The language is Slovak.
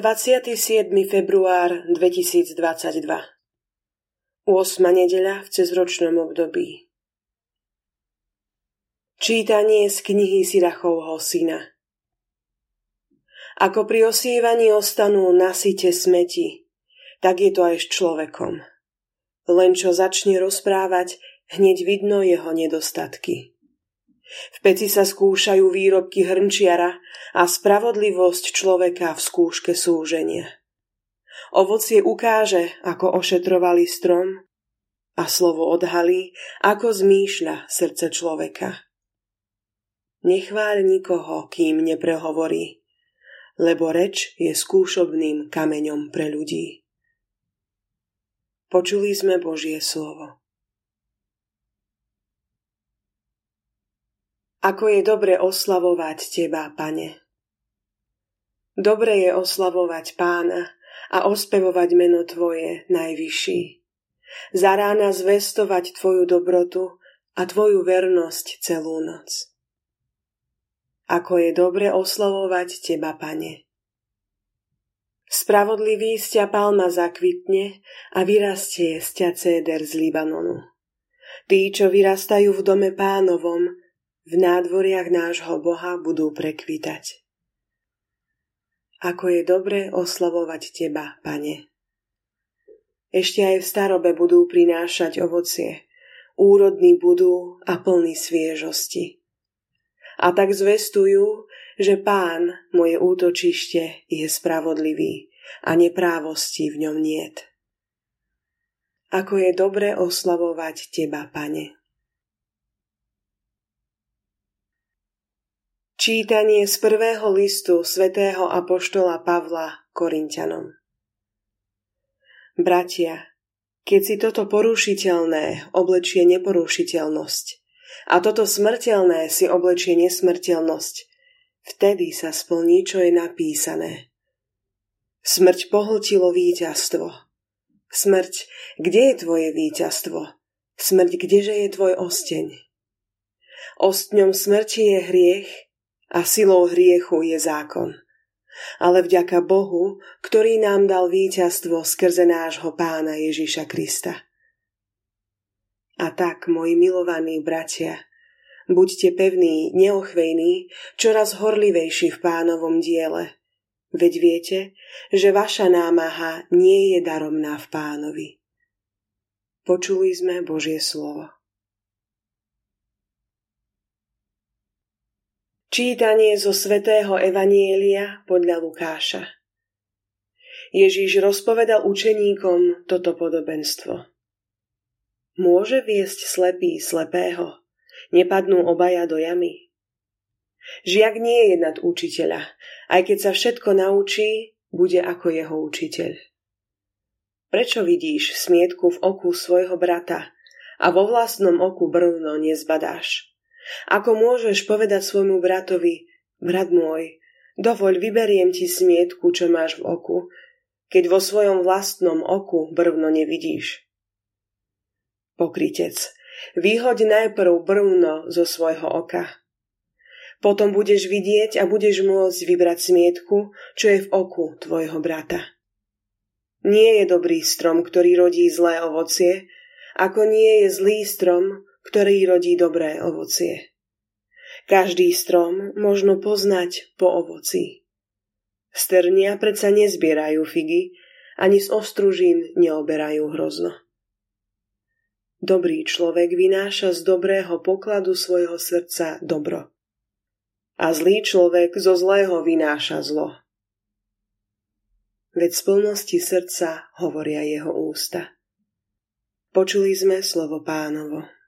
27. február 2022 8. nedeľa v cezročnom období Čítanie z knihy Sirachovho syna Ako pri osievaní ostanú nasyte smeti, tak je to aj s človekom. Len čo začne rozprávať, hneď vidno jeho nedostatky. V peci sa skúšajú výrobky hrnčiara a spravodlivosť človeka v skúške súženia. Ovocie ukáže, ako ošetrovali strom a slovo odhalí, ako zmýšľa srdce človeka. Nechváľ nikoho, kým neprehovorí, lebo reč je skúšobným kameňom pre ľudí. Počuli sme Božie slovo. Ako je dobre oslavovať Teba, Pane. Dobre je oslavovať Pána a ospevovať meno Tvoje najvyšší. Za rána zvestovať Tvoju dobrotu a Tvoju vernosť celú noc. Ako je dobre oslavovať Teba, Pane. Spravodlivý sťa palma zakvitne a vyrastie sťa céder z Libanonu. Tí, čo vyrastajú v dome pánovom, v nádvoriach nášho Boha budú prekvitať. Ako je dobre oslavovať Teba, Pane. Ešte aj v starobe budú prinášať ovocie, úrodní budú a plní sviežosti. A tak zvestujú, že Pán, moje útočište, je spravodlivý a neprávosti v ňom niet. Ako je dobre oslavovať Teba, Pane. Čítanie z prvého listu svätého Apoštola Pavla Korintianom Bratia, keď si toto porušiteľné oblečie neporušiteľnosť a toto smrteľné si oblečie nesmrteľnosť, vtedy sa splní, čo je napísané. Smrť pohltilo víťazstvo. Smrť, kde je tvoje víťazstvo? Smrť, kdeže je tvoj osteň? Ostňom smrti je hriech, a silou hriechu je zákon. Ale vďaka Bohu, ktorý nám dal víťazstvo skrze nášho pána Ježiša Krista. A tak, moji milovaní bratia, buďte pevní, neochvejní, čoraz horlivejší v pánovom diele. Veď viete, že vaša námaha nie je daromná v pánovi. Počuli sme Božie slovo. Čítanie zo svätého Evanielia podľa Lukáša Ježíš rozpovedal učeníkom toto podobenstvo. Môže viesť slepý slepého? Nepadnú obaja do jamy? Žiak nie je nad učiteľa, aj keď sa všetko naučí, bude ako jeho učiteľ. Prečo vidíš smietku v oku svojho brata a vo vlastnom oku brvno nezbadáš? Ako môžeš povedať svojmu bratovi, brat môj, dovoľ, vyberiem ti smietku, čo máš v oku, keď vo svojom vlastnom oku brvno nevidíš. Pokrytec, vyhoď najprv brvno zo svojho oka. Potom budeš vidieť a budeš môcť vybrať smietku, čo je v oku tvojho brata. Nie je dobrý strom, ktorý rodí zlé ovocie, ako nie je zlý strom, ktorý rodí dobré ovocie. Každý strom možno poznať po ovoci. Sternia predsa nezbierajú figy, ani z ostružín neoberajú hrozno. Dobrý človek vynáša z dobrého pokladu svojho srdca dobro. A zlý človek zo zlého vynáša zlo. Veď z plnosti srdca hovoria jeho ústa. Počuli sme slovo pánovo.